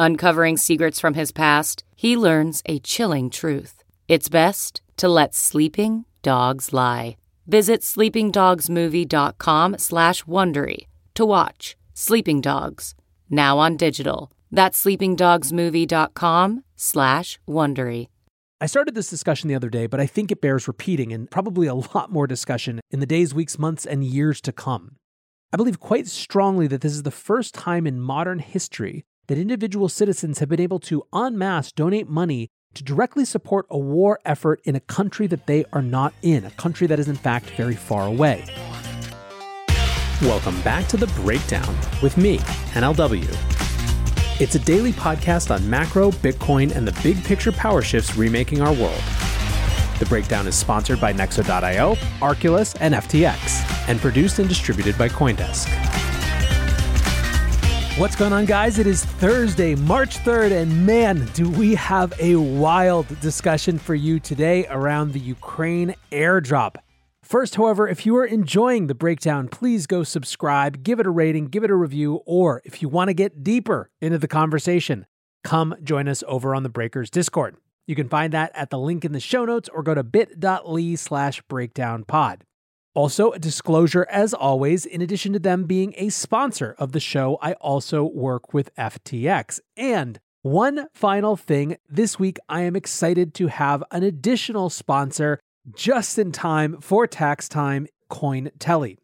Uncovering secrets from his past, he learns a chilling truth. It's best to let sleeping dogs lie. Visit sleepingdogsmovie.com slash Wondery to watch Sleeping Dogs, now on digital. That's sleepingdogsmovie.com slash Wondery. I started this discussion the other day, but I think it bears repeating and probably a lot more discussion in the days, weeks, months, and years to come. I believe quite strongly that this is the first time in modern history that individual citizens have been able to en masse donate money to directly support a war effort in a country that they are not in, a country that is in fact very far away. Welcome back to The Breakdown with me, NLW. It's a daily podcast on macro, Bitcoin, and the big picture power shifts remaking our world. The Breakdown is sponsored by Nexo.io, Arculus, and FTX, and produced and distributed by Coindesk. What's going on, guys? It is Thursday, March 3rd, and man, do we have a wild discussion for you today around the Ukraine airdrop. First, however, if you are enjoying the breakdown, please go subscribe, give it a rating, give it a review, or if you want to get deeper into the conversation, come join us over on the Breakers Discord. You can find that at the link in the show notes or go to bit.ly slash breakdown pod. Also, a disclosure as always, in addition to them being a sponsor of the show, I also work with FTX. And one final thing this week, I am excited to have an additional sponsor just in time for tax time Cointelli.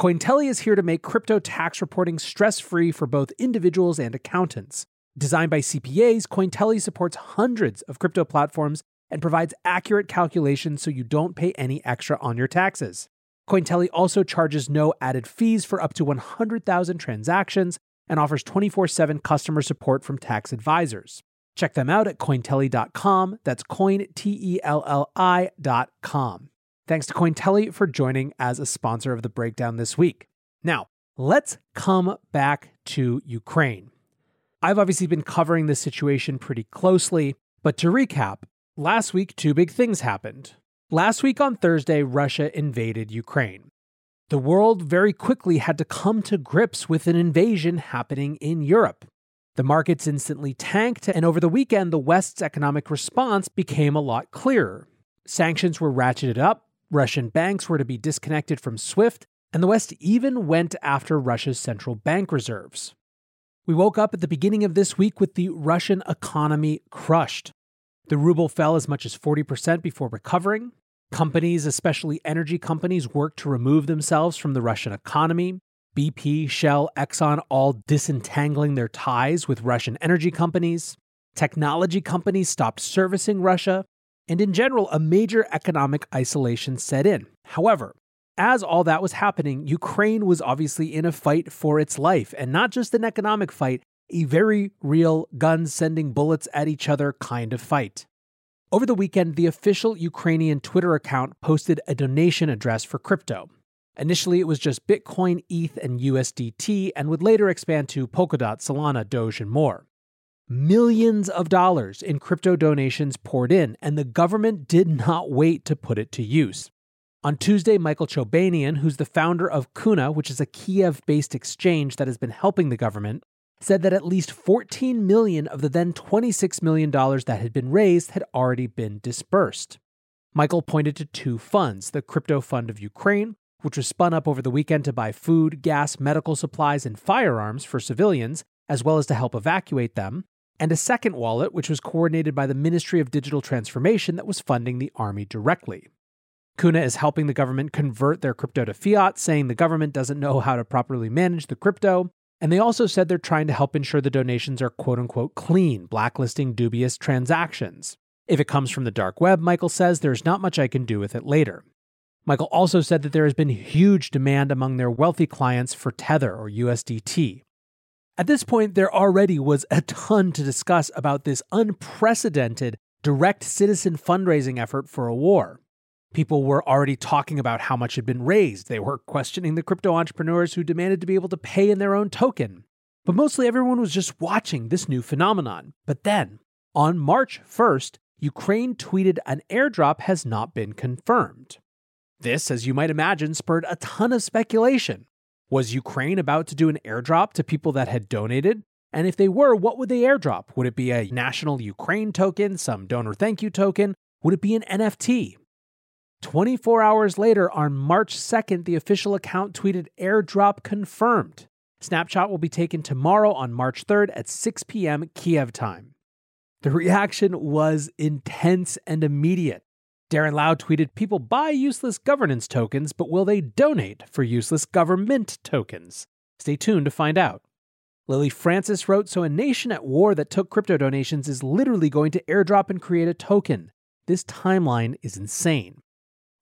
Cointelli is here to make crypto tax reporting stress free for both individuals and accountants. Designed by CPAs, Cointelli supports hundreds of crypto platforms and provides accurate calculations so you don't pay any extra on your taxes. Cointelli also charges no added fees for up to 100,000 transactions and offers 24 7 customer support from tax advisors. Check them out at cointelli.com. That's coin, T E L L I.com. Thanks to Cointelli for joining as a sponsor of the breakdown this week. Now, let's come back to Ukraine. I've obviously been covering this situation pretty closely, but to recap, last week two big things happened. Last week on Thursday, Russia invaded Ukraine. The world very quickly had to come to grips with an invasion happening in Europe. The markets instantly tanked, and over the weekend, the West's economic response became a lot clearer. Sanctions were ratcheted up, Russian banks were to be disconnected from SWIFT, and the West even went after Russia's central bank reserves. We woke up at the beginning of this week with the Russian economy crushed. The ruble fell as much as 40% before recovering. Companies, especially energy companies, worked to remove themselves from the Russian economy. BP, Shell, Exxon all disentangling their ties with Russian energy companies. Technology companies stopped servicing Russia. And in general, a major economic isolation set in. However, as all that was happening, Ukraine was obviously in a fight for its life, and not just an economic fight, a very real guns sending bullets at each other kind of fight. Over the weekend, the official Ukrainian Twitter account posted a donation address for crypto. Initially, it was just Bitcoin, ETH, and USDT, and would later expand to Polkadot, Solana, Doge, and more. Millions of dollars in crypto donations poured in, and the government did not wait to put it to use. On Tuesday, Michael Chobanian, who's the founder of Kuna, which is a Kiev based exchange that has been helping the government, said that at least 14 million of the then 26 million dollars that had been raised had already been dispersed. Michael pointed to two funds, the Crypto Fund of Ukraine, which was spun up over the weekend to buy food, gas, medical supplies, and firearms for civilians, as well as to help evacuate them, and a second wallet, which was coordinated by the Ministry of Digital Transformation that was funding the army directly. Kuna is helping the government convert their crypto to fiat, saying the government doesn't know how to properly manage the crypto. And they also said they're trying to help ensure the donations are quote unquote clean, blacklisting dubious transactions. If it comes from the dark web, Michael says there's not much I can do with it later. Michael also said that there has been huge demand among their wealthy clients for Tether or USDT. At this point, there already was a ton to discuss about this unprecedented direct citizen fundraising effort for a war. People were already talking about how much had been raised. They were questioning the crypto entrepreneurs who demanded to be able to pay in their own token. But mostly everyone was just watching this new phenomenon. But then, on March 1st, Ukraine tweeted an airdrop has not been confirmed. This, as you might imagine, spurred a ton of speculation. Was Ukraine about to do an airdrop to people that had donated? And if they were, what would they airdrop? Would it be a national Ukraine token, some donor thank you token? Would it be an NFT? 24 hours later, on March 2nd, the official account tweeted airdrop confirmed. Snapshot will be taken tomorrow on March 3rd at 6 p.m. Kiev time. The reaction was intense and immediate. Darren Lau tweeted People buy useless governance tokens, but will they donate for useless government tokens? Stay tuned to find out. Lily Francis wrote So, a nation at war that took crypto donations is literally going to airdrop and create a token. This timeline is insane.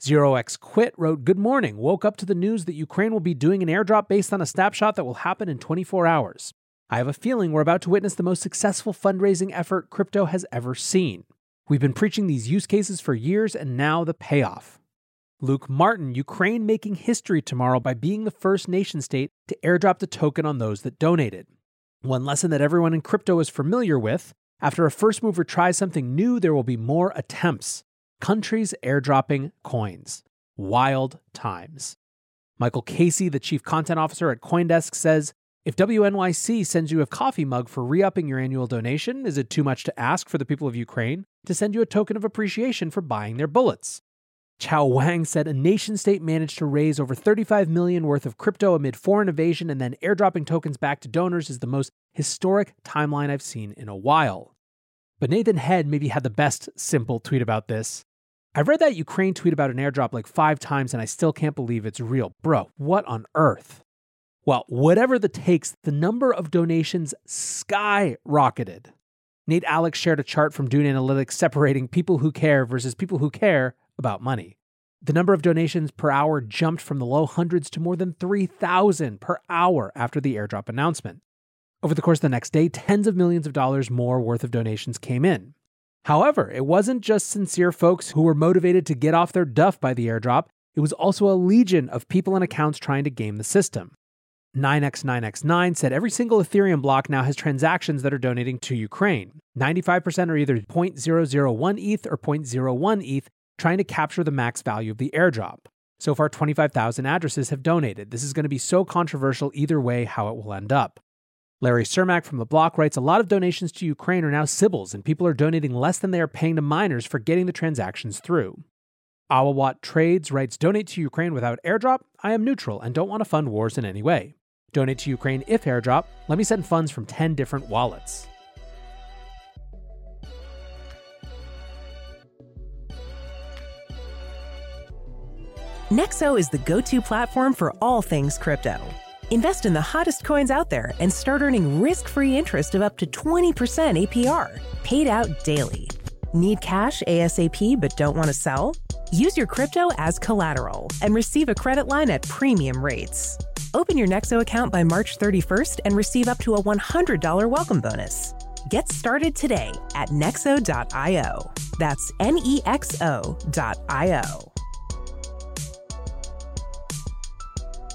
Zero X Quit wrote Good morning. Woke up to the news that Ukraine will be doing an airdrop based on a snapshot that will happen in 24 hours. I have a feeling we're about to witness the most successful fundraising effort crypto has ever seen. We've been preaching these use cases for years, and now the payoff. Luke Martin, Ukraine making history tomorrow by being the first nation state to airdrop the token on those that donated. One lesson that everyone in crypto is familiar with after a first mover tries something new, there will be more attempts. Countries airdropping coins. Wild times. Michael Casey, the chief content officer at Coindesk, says if WNYC sends you a coffee mug for re upping your annual donation, is it too much to ask for the people of Ukraine to send you a token of appreciation for buying their bullets? Chao Wang said a nation state managed to raise over 35 million worth of crypto amid foreign invasion and then airdropping tokens back to donors is the most historic timeline I've seen in a while. But Nathan Head maybe had the best simple tweet about this. I've read that Ukraine tweet about an airdrop like five times and I still can't believe it's real. Bro, what on earth? Well, whatever the takes, the number of donations skyrocketed. Nate Alex shared a chart from Dune Analytics separating people who care versus people who care about money. The number of donations per hour jumped from the low hundreds to more than 3,000 per hour after the airdrop announcement. Over the course of the next day, tens of millions of dollars more worth of donations came in. However, it wasn't just sincere folks who were motivated to get off their duff by the airdrop, it was also a legion of people and accounts trying to game the system. 9x9x9 said every single Ethereum block now has transactions that are donating to Ukraine. 95% are either 0.001 ETH or 0.01 ETH, trying to capture the max value of the airdrop. So far, 25,000 addresses have donated. This is going to be so controversial either way how it will end up. Larry Cermak from The Block writes A lot of donations to Ukraine are now Sybils, and people are donating less than they are paying to miners for getting the transactions through. Awawat Trades writes Donate to Ukraine without airdrop? I am neutral and don't want to fund wars in any way. Donate to Ukraine if airdrop. Let me send funds from 10 different wallets. Nexo is the go to platform for all things crypto. Invest in the hottest coins out there and start earning risk free interest of up to 20% APR, paid out daily. Need cash ASAP but don't want to sell? Use your crypto as collateral and receive a credit line at premium rates. Open your Nexo account by March 31st and receive up to a $100 welcome bonus. Get started today at nexo.io. That's N E X O.io.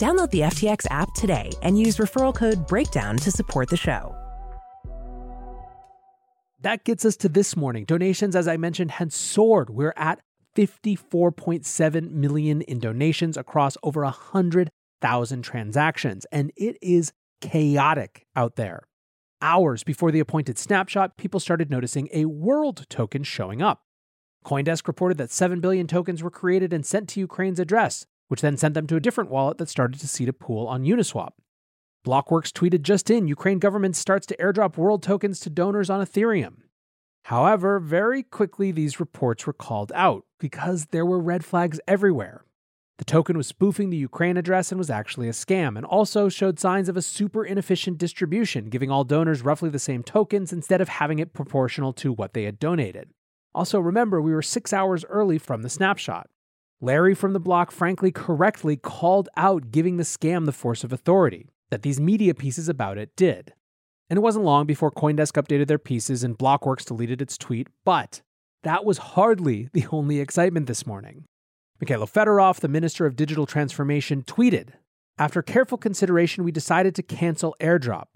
Download the FTX app today and use referral code BREAKDOWN to support the show. That gets us to this morning. Donations, as I mentioned, had soared. We're at 54.7 million in donations across over 100,000 transactions, and it is chaotic out there. Hours before the appointed snapshot, people started noticing a world token showing up. Coindesk reported that 7 billion tokens were created and sent to Ukraine's address, which then sent them to a different wallet that started to seed a pool on Uniswap. Blockworks tweeted just in Ukraine government starts to airdrop world tokens to donors on Ethereum. However, very quickly these reports were called out because there were red flags everywhere. The token was spoofing the Ukraine address and was actually a scam, and also showed signs of a super inefficient distribution, giving all donors roughly the same tokens instead of having it proportional to what they had donated. Also, remember, we were six hours early from the snapshot. Larry from the block frankly correctly called out giving the scam the force of authority that these media pieces about it did. And it wasn't long before Coindesk updated their pieces and Blockworks deleted its tweet, but that was hardly the only excitement this morning. Mikhailo Fedorov, the Minister of Digital Transformation, tweeted After careful consideration, we decided to cancel airdrop.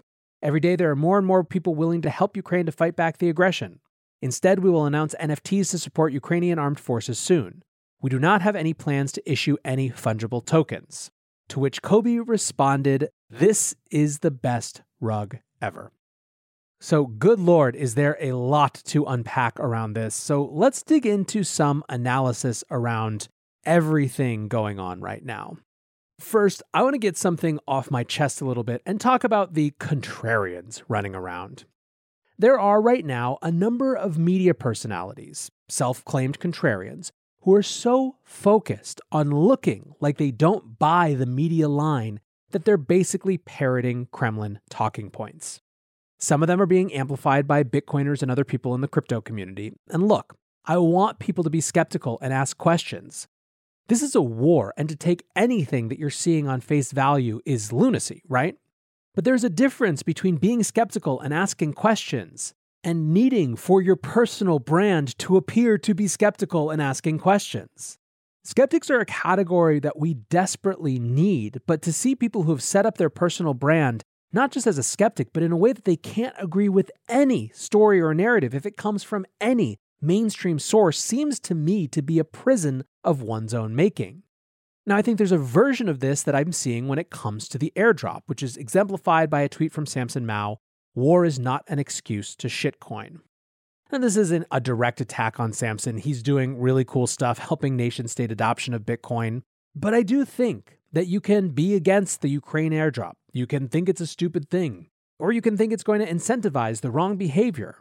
Every day, there are more and more people willing to help Ukraine to fight back the aggression. Instead, we will announce NFTs to support Ukrainian armed forces soon. We do not have any plans to issue any fungible tokens. To which Cobie responded, This is the best rug ever. So, good Lord, is there a lot to unpack around this? So, let's dig into some analysis around everything going on right now. First, I want to get something off my chest a little bit and talk about the contrarians running around. There are right now a number of media personalities, self claimed contrarians, who are so focused on looking like they don't buy the media line that they're basically parroting Kremlin talking points. Some of them are being amplified by Bitcoiners and other people in the crypto community. And look, I want people to be skeptical and ask questions. This is a war, and to take anything that you're seeing on face value is lunacy, right? But there's a difference between being skeptical and asking questions and needing for your personal brand to appear to be skeptical and asking questions. Skeptics are a category that we desperately need, but to see people who have set up their personal brand, not just as a skeptic, but in a way that they can't agree with any story or narrative if it comes from any mainstream source, seems to me to be a prison of one's own making. Now, I think there's a version of this that I'm seeing when it comes to the airdrop, which is exemplified by a tweet from Samson Mow war is not an excuse to shitcoin. And this isn't a direct attack on Samson. He's doing really cool stuff helping nation state adoption of Bitcoin. But I do think that you can be against the Ukraine airdrop. You can think it's a stupid thing, or you can think it's going to incentivize the wrong behavior.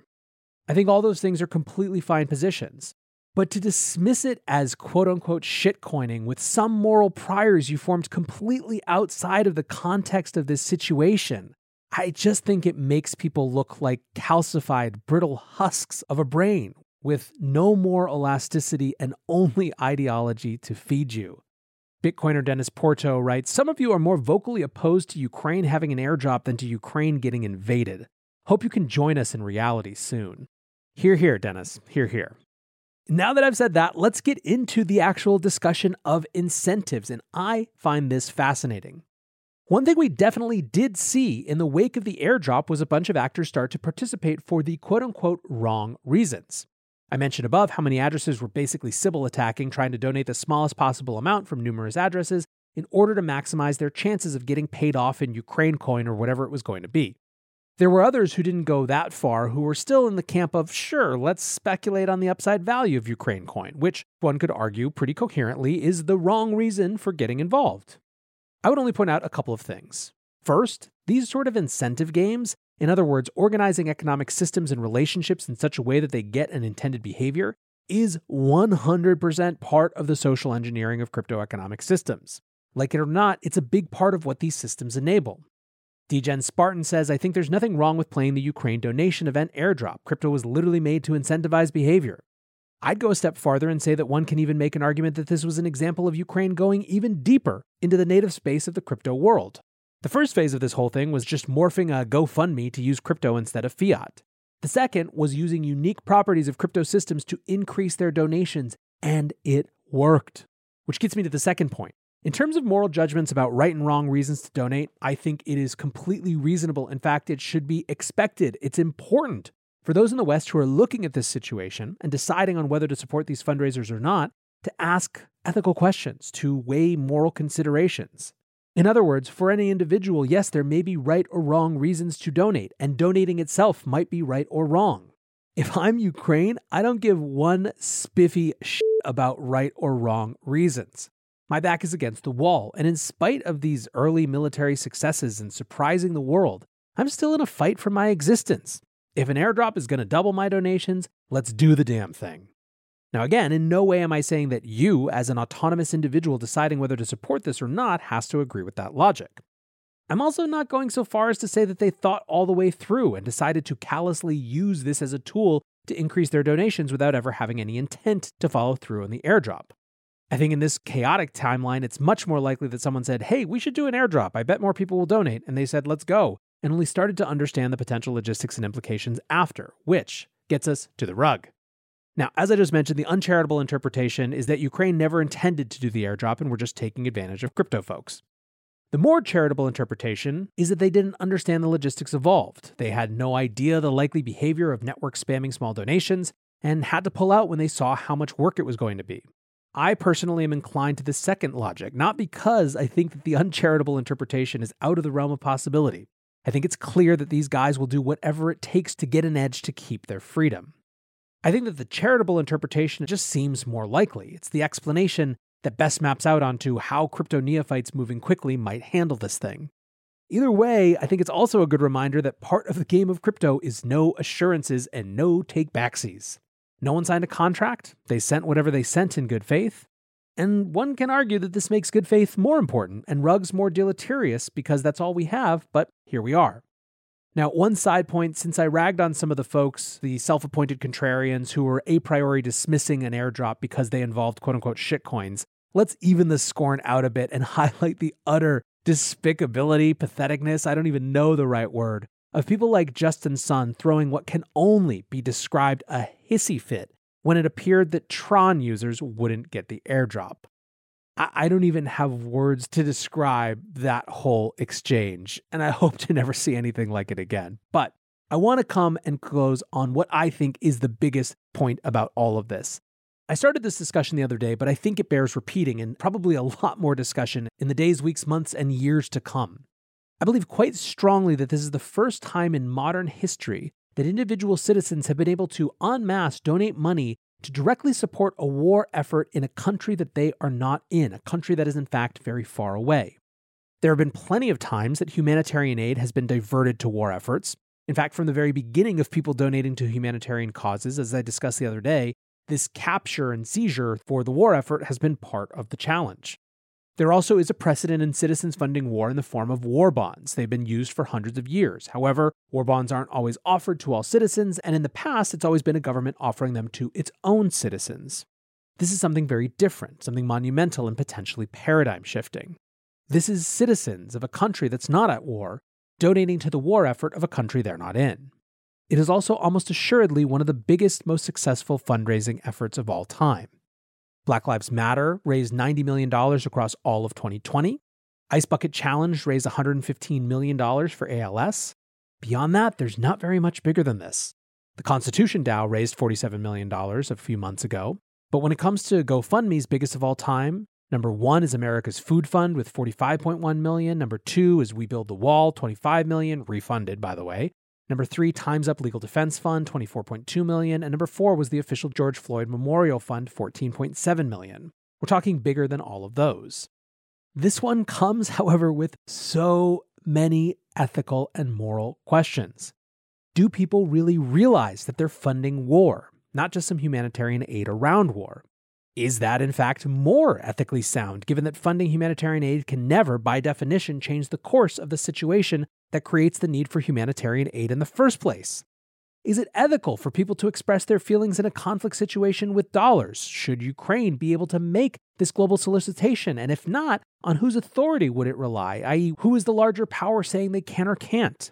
I think all those things are completely fine positions. But to dismiss it as quote unquote shitcoining with some moral priors you formed completely outside of the context of this situation, I just think it makes people look like calcified, brittle husks of a brain with no more elasticity and only ideology to feed you. Bitcoiner Dennis Porter writes Some of you are more vocally opposed to Ukraine having an airdrop than to Ukraine getting invaded. Hope you can join us in reality soon. Here, here, Dennis. Here, here. Now that I've said that, let's get into the actual discussion of incentives, and I find this fascinating. One thing we definitely did see in the wake of the airdrop was a bunch of actors start to participate for the quote unquote wrong reasons. I mentioned above how many addresses were basically Sybil attacking, trying to donate the smallest possible amount from numerous addresses in order to maximize their chances of getting paid off in Ukraine coin or whatever it was going to be. There were others who didn't go that far, who were still in the camp of, sure, let's speculate on the upside value of Ukraine coin, which one could argue pretty coherently is the wrong reason for getting involved. I would only point out a couple of things. First, these sort of incentive games, in other words, organizing economic systems and relationships in such a way that they get an intended behavior, is 100% part of the social engineering of crypto economic systems. Like it or not, it's a big part of what these systems enable. Degen Spartan says, I think there's nothing wrong with playing the Ukraine donation event airdrop. Crypto was literally made to incentivize behavior. I'd go a step farther and say that one can even make an argument that this was an example of Ukraine going even deeper into the native space of the crypto world. The first phase of this whole thing was just morphing a GoFundMe to use crypto instead of fiat. The second was using unique properties of crypto systems to increase their donations, and it worked. Which gets me to the second point. In terms of moral judgments about right and wrong reasons to donate, I think it is completely reasonable. In fact, it should be expected. It's important for those in the West who are looking at this situation and deciding on whether to support these fundraisers or not to ask ethical questions, to weigh moral considerations. In other words, for any individual, yes, there may be right or wrong reasons to donate, and donating itself might be right or wrong. If I'm Ukraine, I don't give one spiffy shit about right or wrong reasons. My back is against the wall, and in spite of these early military successes and surprising the world, I'm still in a fight for my existence. If an airdrop is going to double my donations, let's do the damn thing. Now, again, in no way am I saying that you, as an autonomous individual deciding whether to support this or not, has to agree with that logic. I'm also not going so far as to say that they thought all the way through and decided to callously use this as a tool to increase their donations without ever having any intent to follow through on the airdrop. I think in this chaotic timeline, it's much more likely that someone said, Hey, we should do an airdrop. I bet more people will donate. And they said, Let's go. And only started to understand the potential logistics and implications after, which gets us to the rug. Now, as I just mentioned, the uncharitable interpretation is that Ukraine never intended to do the airdrop and were just taking advantage of crypto folks. The more charitable interpretation is that they didn't understand the logistics involved. They had no idea the likely behavior of network spamming small donations and had to pull out when they saw how much work it was going to be. I personally am inclined to the second logic, not because I think that the uncharitable interpretation is out of the realm of possibility. I think it's clear that these guys will do whatever it takes to get an edge to keep their freedom. I think that the charitable interpretation just seems more likely. It's the explanation that best maps out onto how crypto neophytes moving quickly might handle this thing. Either way, I think it's also a good reminder that part of the game of crypto is no assurances and no take backsies. No one signed a contract, they sent whatever they sent in good faith. And one can argue that this makes good faith more important and rugs more deleterious because that's all we have, but here we are. Now, one side point since I ragged on some of the folks, the self appointed contrarians who were a priori dismissing an airdrop because they involved quote unquote shitcoins, let's even the scorn out a bit and highlight the utter despicability, patheticness, I don't even know the right word, of people like Justin Sun throwing what can only be described a hissy fit when it appeared that Tron users wouldn't get the airdrop. I, I don't even have words to describe that whole exchange, and I hope to never see anything like it again. But I want to come and close on what I think is the biggest point about all of this. I started this discussion the other day, but I think it bears repeating and probably a lot more discussion in the days, weeks, months, and years to come. I believe quite strongly that this is the first time in modern history that individual citizens have been able to en masse donate money to directly support a war effort in a country that they are not in, a country that is in fact very far away. There have been plenty of times that humanitarian aid has been diverted to war efforts. In fact, from the very beginning of people donating to humanitarian causes, as I discussed the other day, this capture and seizure for the war effort has been part of the challenge. There also is a precedent in citizens funding war in the form of war bonds. They've been used for hundreds of years. However, war bonds aren't always offered to all citizens, and in the past, it's always been a government offering them to its own citizens. This is something very different, something monumental and potentially paradigm shifting. This is citizens of a country that's not at war donating to the war effort of a country they're not in. It is also almost assuredly one of the biggest, most successful fundraising efforts of all time. Black Lives Matter raised $90 million across all of 2020. Ice Bucket Challenge raised $115 million for ALS. Beyond that, there's not very much bigger than this. The Constitution DAO raised $47 million a few months ago. But when it comes to GoFundMe's biggest of all time, number one is America's Food Fund with 45.1 million. Number two is We Build the Wall, 25 million, refunded by the way. Number three, Time's Up Legal Defense Fund, 24.2 million. And number four was the official George Floyd Memorial Fund, 14.7 million. We're talking bigger than all of those. This one comes, however, with so many ethical and moral questions. Do people really realize that they're funding war, not just some humanitarian aid around war? Is that, in fact, more ethically sound, given that funding humanitarian aid can never, by definition, change the course of the situation that creates the need for humanitarian aid in the first place? Is it ethical for people to express their feelings in a conflict situation with dollars? Should Ukraine be able to make this global solicitation? And if not, on whose authority would it rely? I.e., who is the larger power saying they can or can't?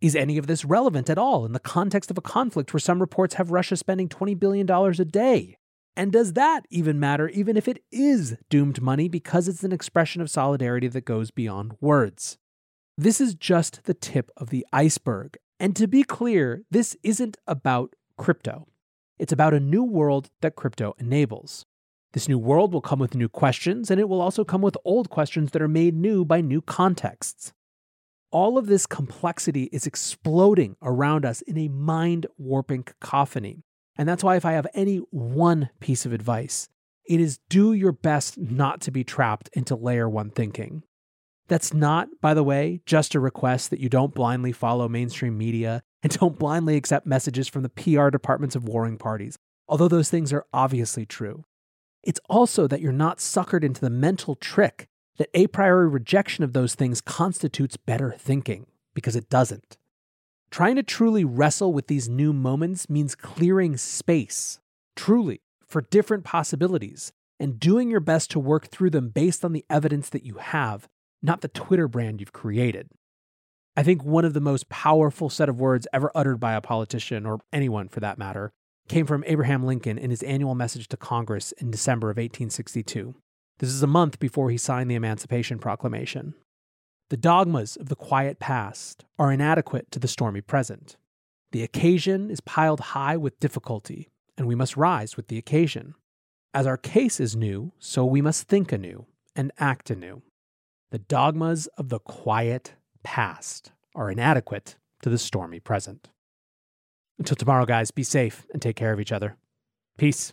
Is any of this relevant at all in the context of a conflict where some reports have Russia spending $20 billion a day? And does that even matter, even if it is doomed money, because it's an expression of solidarity that goes beyond words? This is just the tip of the iceberg. And to be clear, this isn't about crypto. It's about a new world that crypto enables. This new world will come with new questions, and it will also come with old questions that are made new by new contexts. All of this complexity is exploding around us in a mind warping cacophony. And that's why, if I have any one piece of advice, it is do your best not to be trapped into layer one thinking. That's not, by the way, just a request that you don't blindly follow mainstream media and don't blindly accept messages from the PR departments of warring parties, although those things are obviously true. It's also that you're not suckered into the mental trick that a priori rejection of those things constitutes better thinking, because it doesn't. Trying to truly wrestle with these new moments means clearing space, truly, for different possibilities, and doing your best to work through them based on the evidence that you have, not the Twitter brand you've created. I think one of the most powerful set of words ever uttered by a politician, or anyone for that matter, came from Abraham Lincoln in his annual message to Congress in December of 1862. This is a month before he signed the Emancipation Proclamation. The dogmas of the quiet past are inadequate to the stormy present. The occasion is piled high with difficulty, and we must rise with the occasion. As our case is new, so we must think anew and act anew. The dogmas of the quiet past are inadequate to the stormy present. Until tomorrow, guys, be safe and take care of each other. Peace.